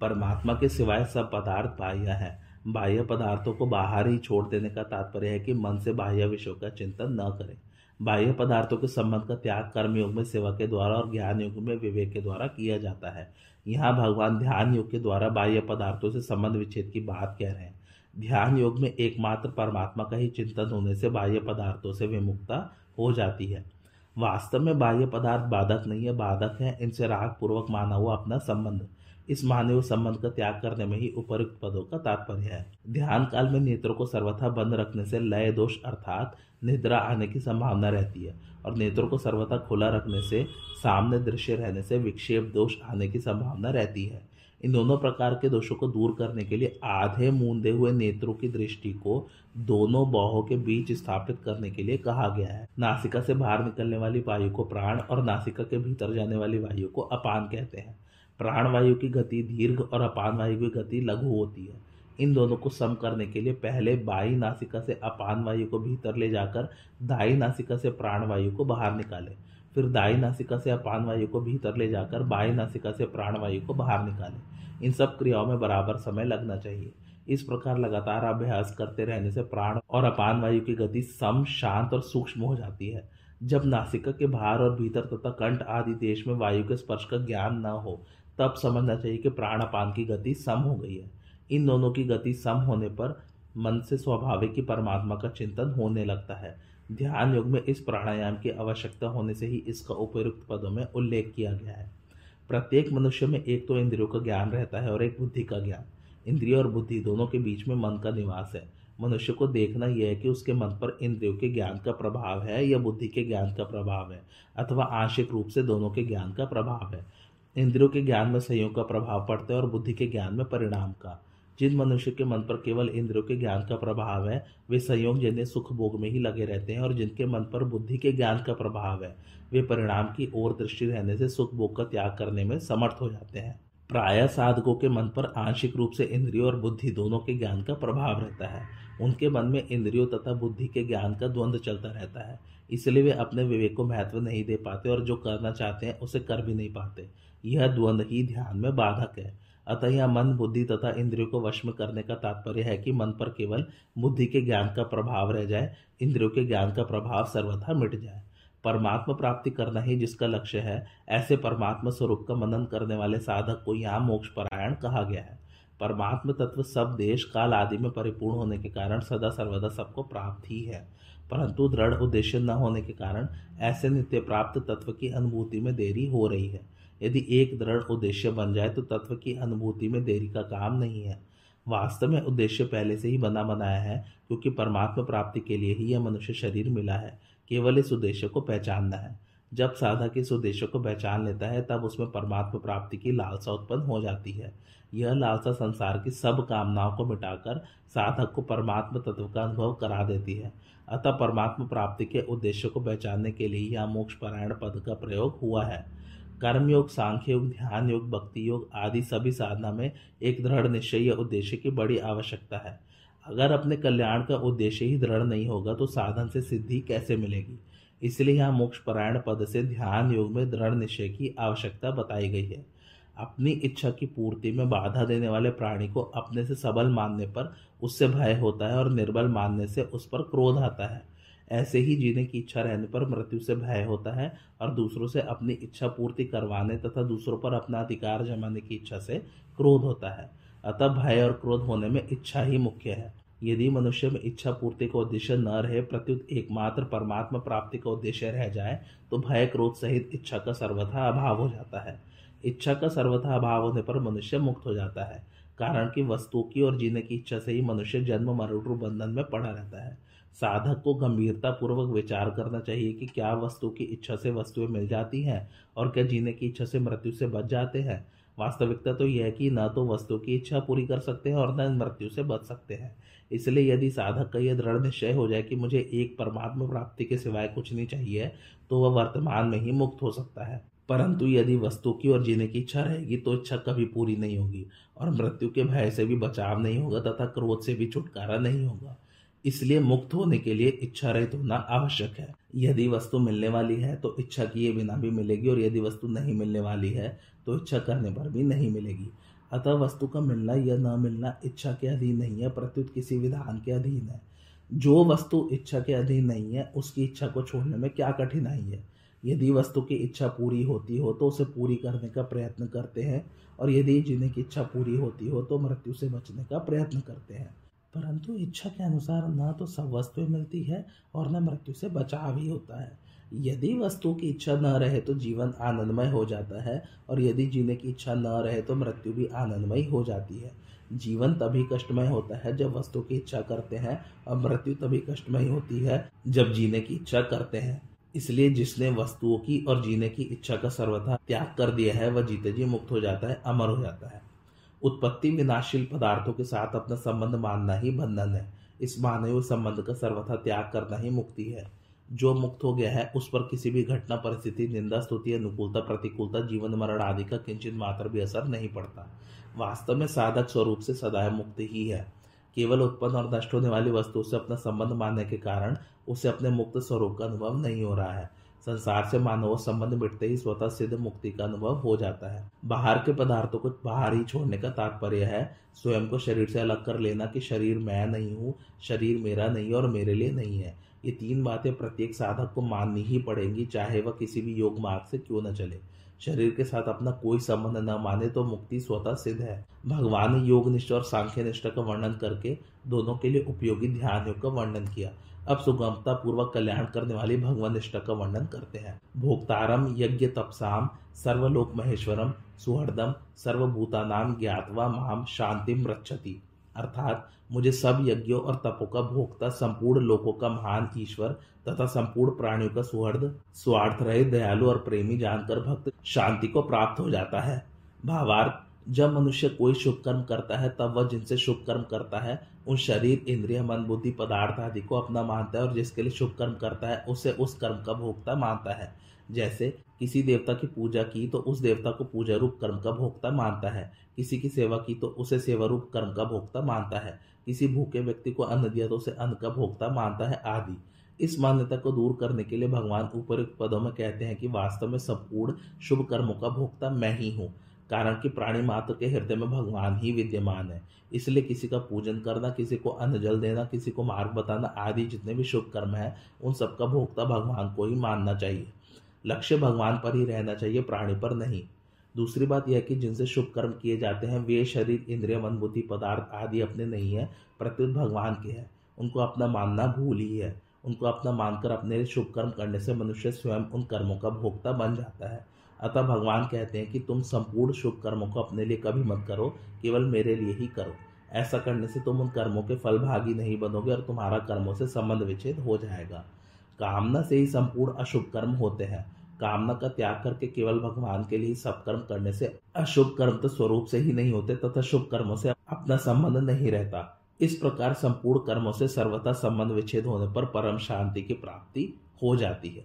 परमात्मा के सिवाय सब पदार्थ बाह्य है। बाह्य पदार्थों को बाहर ही छोड़ देने का तात्पर्य है कि मन से बाह्य विषयों का चिंतन न करें। बाह्य पदार्थों के संबंध का त्याग कर्म योग में सेवा के द्वारा और ज्ञान योग में विवेक के द्वारा किया जाता है। यहाँ भगवान ध्यान योग के द्वारा बाह्य पदार्थों से संबंध विच्छेद की बात कह रहे हैं। ध्यान योग में एकमात्र परमात्मा का ही चिंतन होने से बाह्य पदार्थों से विमुक्ता हो जाती है। वास्तव में बाह्य पदार्थ बाधक नहीं है, बाधक है, इनसे राग पूर्वक माना हुआ अपना संबंध। इस मानव संबंध का त्याग करने में ही उपयुक्त पदों का तात्पर्य है। ध्यान काल में नेत्रों को सर्वथा बंद रखने से लय दोष अर्थात निद्रा आने की संभावना रहती है और नेत्रों को सर्वथा खुला रखने से सामने दृश्य रहने से विक्षेप दोष आने की संभावना रहती है। इन दोनों प्रकार के दोषों को दूर करने के लिए आधे मूंदे हुए नेत्रों की दृष्टि को दोनों बाहों के बीच स्थापित करने के लिए कहा गया है। नासिका से बाहर निकलने वाली वायु को प्राण और नासिका के भीतर जाने वाली वायु को अपान कहते हैं। प्राण वायु की गति दीर्घ और अपान वायु की गति लघु होती है। इन दोनों को सम करने के लिए पहले बाई नासिका से अपान वायु को भीतर ले जाकर दाई नासिका से प्राण वायु को बाहर निकाले। फिर दाई नासिका से अपान वायु को भीतर ले जाकर बाई नासिका से प्राण वायु को बाहर निकाले। इन सब क्रियाओं में बराबर समय लगना चाहिए। इस प्रकार लगातार अभ्यास करते रहने से प्राण और अपान वायु की गति सम, शांत और सूक्ष्म हो जाती है। जब नासिका के बाहर और भीतर तथा कंठ आदि देश में वायु के स्पर्श का ज्ञान न हो, तब समझना चाहिए कि प्राण अपान की गति सम हो गई है। इन दोनों की गति सम होने पर मन से स्वाभाविक ही परमात्मा का चिंतन होने लगता है। ध्यान योग में इस प्राणायाम की आवश्यकता होने से ही इसका उपयुक्त पदों में उल्लेख किया गया है। प्रत्येक मनुष्य में एक तो इंद्रियों का ज्ञान रहता है और एक बुद्धि का ज्ञान। इंद्रिय और बुद्धि दोनों के बीच में मन का निवास है। मनुष्य को देखना यह है कि उसके मन पर इंद्रियों के ज्ञान का प्रभाव है या बुद्धि के ज्ञान का प्रभाव है, अथवा आंशिक रूप से दोनों के ज्ञान का प्रभाव है। इंद्रियों के ज्ञान में संयोग का प्रभाव पड़ता है और बुद्धि के ज्ञान में परिणाम का। जिन मनुष्य के मन पर केवल इंद्रियों के ज्ञान का प्रभाव है, वे संयोग जन्य सुख भोग में ही लगे रहते हैं और जिनके मन पर बुद्धि के ज्ञान का प्रभाव है, वे परिणाम की ओर दृष्टि रहने से सुख भोग का त्याग करने में समर्थ हो जाते हैं। प्राय साधकों के मन पर आंशिक रूप से इंद्रियों और बुद्धि दोनों के ज्ञान का प्रभाव रहता है। उनके मन में इंद्रियों तथा बुद्धि के ज्ञान का द्वंद्व चलता रहता है, इसलिए वे अपने विवेक को महत्व नहीं दे पाते और जो करना चाहते हैं, उसे कर भी नहीं पाते। यह द्वंद्व ही ध्यान में बाधक है। अतः यह मन, बुद्धि तथा इंद्रियों को वश में करने का तात्पर्य है कि मन पर केवल बुद्धि के ज्ञान का प्रभाव रह जाए, इंद्रियों के ज्ञान का प्रभाव सर्वथा मिट जाए। परमात्मा प्राप्ति करना ही जिसका लक्ष्य है, ऐसे परमात्मा स्वरूप का मनन करने वाले साधक को यहाँ मोक्ष परायण कहा गया है। परमात्म तत्व सब देश, काल आदि में परिपूर्ण होने के कारण सदा सर्वदा सबको प्राप्त ही है। परंतु दृढ़ उद्देश्य न होने के कारण ऐसे नित्य प्राप्त तत्व की अनुभूति में देरी हो रही है। यदि एक दृढ़ उद्देश्य बन जाए तो तत्व की अनुभूति में देरी का काम नहीं है। वास्तव में उद्देश्य पहले से ही बना बनाया है, क्योंकि परमात्मा प्राप्ति के लिए ही यह मनुष्य शरीर मिला है, केवल इस उद्देश्य को पहचानना है। जब साधक इस उद्देश्य को पहचान लेता है, तब उसमें परमात्मा प्राप्ति की लालसा उत्पन्न हो जाती है। यह लालसा संसार की सब कामनाओं को मिटाकर साधक को परमात्मा तत्व का अनुभव करा देती है। अतः परमात्मा प्राप्ति के उद्देश्य को पहचानने के लिए यह मोक्ष पारायण पद का प्रयोग हुआ है। कर्म योग सांख्य योग ध्यान योग भक्ति योग आदि सभी साधना में एक दृढ़ निश्चय या उद्देश्य की बड़ी आवश्यकता है। अगर अपने कल्याण का उद्देश्य ही दृढ़ नहीं होगा तो साधन से सिद्धि कैसे मिलेगी? इसलिए यहाँ मोक्ष परायण पद से ध्यान योग में दृढ़ निश्चय की आवश्यकता बताई गई है। अपनी इच्छा की पूर्ति में बाधा देने वाले प्राणी को अपने से सबल मानने पर उससे भय होता है और निर्बल मानने से उस पर क्रोध आता है। ऐसे ही जीने की इच्छा रहने पर मृत्यु से भय होता है और दूसरों से अपनी इच्छा पूर्ति करवाने तथा दूसरों पर अपना अधिकार जमाने की इच्छा से क्रोध होता है। अतः भय और क्रोध होने में इच्छा ही मुख्य है। यदि मनुष्य में इच्छा पूर्ति का उद्देश्य न रहे, प्रत्युत एकमात्र परमात्मा प्राप्ति का उद्देश्य रह जाए तो भय क्रोध सहित इच्छा का सर्वथा अभाव हो जाता है। इच्छा का सर्वथा अभाव होने पर मनुष्य मुक्त हो जाता है, कारण कि वस्तुओं की और जीने की इच्छा से ही मनुष्य जन्म, मरण बंधन में पड़ा रहता है। साधक को गंभीरता पूर्वक विचार करना चाहिए कि क्या वस्तु की इच्छा से वस्तुएँ मिल जाती हैं और क्या जीने की इच्छा से मृत्यु से बच जाते हैं। वास्तविकता तो यह है कि न तो वस्तु की इच्छा पूरी कर सकते हैं और न मृत्यु से बच सकते हैं। इसलिए यदि साधक का यह दृढ़ निश्चय हो जाए कि मुझे एक परमात्मा प्राप्ति के सिवाय कुछ नहीं चाहिए तो वह वर्तमान में ही मुक्त हो सकता है। परंतु यदि वस्तु की और जीने की इच्छा रहेगी तो इच्छा कभी पूरी नहीं होगी और मृत्यु के भय से भी बचाव नहीं होगा तथा क्रोध से भी छुटकारा नहीं होगा। इसलिए मुक्त होने के लिए इच्छा रहित होना आवश्यक है। यदि वस्तु मिलने वाली है तो इच्छा किए बिना भी मिलेगी, और यदि वस्तु नहीं मिलने वाली है तो इच्छा करने पर भी नहीं मिलेगी। अतः वस्तु का मिलना या न मिलना इच्छा के अधीन नहीं है, प्रत्युत किसी विधान के अधीन है। जो वस्तु इच्छा के अधीन नहीं है, उसकी इच्छा को छोड़ने में क्या कठिनाई है? यदि वस्तु की इच्छा पूरी होती हो तो उसे पूरी करने का प्रयत्न करते हैं, और यदि जीने की इच्छा पूरी होती हो तो मृत्यु से बचने का प्रयत्न करते हैं। परंतु इच्छा के अनुसार न तो सब वस्तुएँ मिलती है और न मृत्यु से बचाव ही होता है। यदि वस्तु की इच्छा न रहे तो जीवन आनंदमय हो जाता है और यदि जीने की इच्छा न रहे तो मृत्यु भी आनंदमय हो जाती है। जीवन तभी कष्टमय होता है जब वस्तु की इच्छा करते हैं और मृत्यु तभी कष्टमय होती है जब जीने की इच्छा करते हैं। इसलिए जिसने वस्तुओं की और जीने की इच्छा का सर्वथा त्याग कर दिया है, वह जीते जी मुक्त हो जाता है, अमर हो जाता है। उत्पत्ति विनाशील पदार्थों के साथ अपना संबंध मानना ही बंधन है। इस माने हुए संबंध का सर्वथा त्याग करना ही मुक्ति है। जो मुक्त हो गया है, उस पर किसी भी घटना, परिस्थिति, निंदा, स्तुति, अनुकूलता, प्रतिकूलता, जीवन मरण आदि का किंचित मात्र भी असर नहीं पड़ता। वास्तव में साधक स्वरूप से सदैव मुक्त ही है। केवल उत्पन्न और नष्ट होने वाली वस्तु से अपना संबंध मानने के कारण उसे अपने मुक्त स्वरूप का अनुभव नहीं हो रहा है। संसार से मानव संबंध मिटते ही स्वतः सिद्ध मुक्ति का अनुभव हो जाता है। बाहर के पदार्थों को बाहर ही छोड़ने का तात्पर्य है। स्वयं को शरीर से अलग कर लेना कि शरीर मैं नहीं हूँ, शरीर मेरा नहीं और मेरे लिए नहीं है। ये तीन बातें प्रत्येक साधक को माननी ही पड़ेंगी, चाहे वह किसी भी योग मार्ग से क्यों न चले। शरीर के साथ अपना कोई संबंध न माने तो मुक्ति स्वतः सिद्ध है। भगवान ने योग निष्ठा और सांख्य निष्ठा का वर्णन करके दोनों के लिए उपयोगी ध्यान योग का वर्णन किया। अब सुगमता पूर्वक कल्याण करने वाली भगवान निष्ठा का वर्णन करते हैं। भोक्तारम यज्ञ तपसाम, सर्वलोक महेश्वरम, सुहृदम सर्वभूतानाम ज्ञातवा माम शांतिम रक्षति। अर्थात, मुझे सब यज्ञों और तपों का भोक्ता, संपूर्ण लोकों का महान ईश्वर तथा संपूर्ण प्राणियों का सुहृद स्वार्थ रहे दयालु और प्रेमी जानकर भक्त शांति को प्राप्त हो जाता है। भावार्थ जब मनुष्य कोई शुभ कर्म करता है, तब वह जिनसे शुभ कर्म करता है, उन शरीर, इंद्रिय, मन, बुद्धि, पदार्थ आदि को अपना मानता है और जिसके लिए शुभ कर्म करता है, उसे उस कर्म का भोक्ता मानता है। जैसे किसी देवता की पूजा की तो उस देवता को पूजा रूप कर्म का भोक्ता मानता है। किसी की सेवा की तो उसे सेवा रूप कर्म का भोक्ता मानता है। किसी भूखे व्यक्ति को अन्न दिया तो उसे अन्न का भोक्ता मानता है आदि। इस मान्यता को दूर करने के लिए भगवान उपयुक्त पदों में कहते हैं कि वास्तव में संपूर्ण शुभ कर्मों का भोक्ता मैं ही हूँ। कारण कि प्राणी मात्र के हृदय में भगवान ही विद्यमान है। इसलिए किसी का पूजन करना, किसी को अन्न जल देना, किसी को मार्ग बताना आदि जितने भी शुभ कर्म हैं, उन सबका भोक्ता भगवान को ही मानना चाहिए। लक्ष्य भगवान पर ही रहना चाहिए, प्राणी पर नहीं। दूसरी बात यह कि जिनसे शुभ कर्म किए जाते हैं, वे शरीर, इंद्रिय, मन, बुद्धि, पदार्थ आदि अपने नहीं है प्रत्युत भगवान के हैं। उनको अपना मानना भूल ही है। उनको अपना मानकर अपने शुभ कर्म करने से मनुष्य स्वयं उन कर्मों का भोक्ता बन जाता है। अतः भगवान कहते हैं कि तुम संपूर्ण शुभ कर्मों को अपने लिए कभी मत करो, केवल मेरे लिए ही करो। ऐसा करने से तुम उन कर्मों के फल भागी नहीं बनोगे और तुम्हारा कर्मों से संबंध विच्छेद हो जाएगा। कामना से ही संपूर्ण अशुभ कर्म होते हैं। कामना का त्याग करके केवल भगवान के लिए सब कर्म करने से अशुभ कर्म तो स्वरूप से ही नहीं होते, तथा शुभ कर्मों से अपना संबंध नहीं रहता। इस प्रकार संपूर्ण कर्मों से सर्वथा संबंध विच्छेद होने पर परम शांति की प्राप्ति हो जाती है।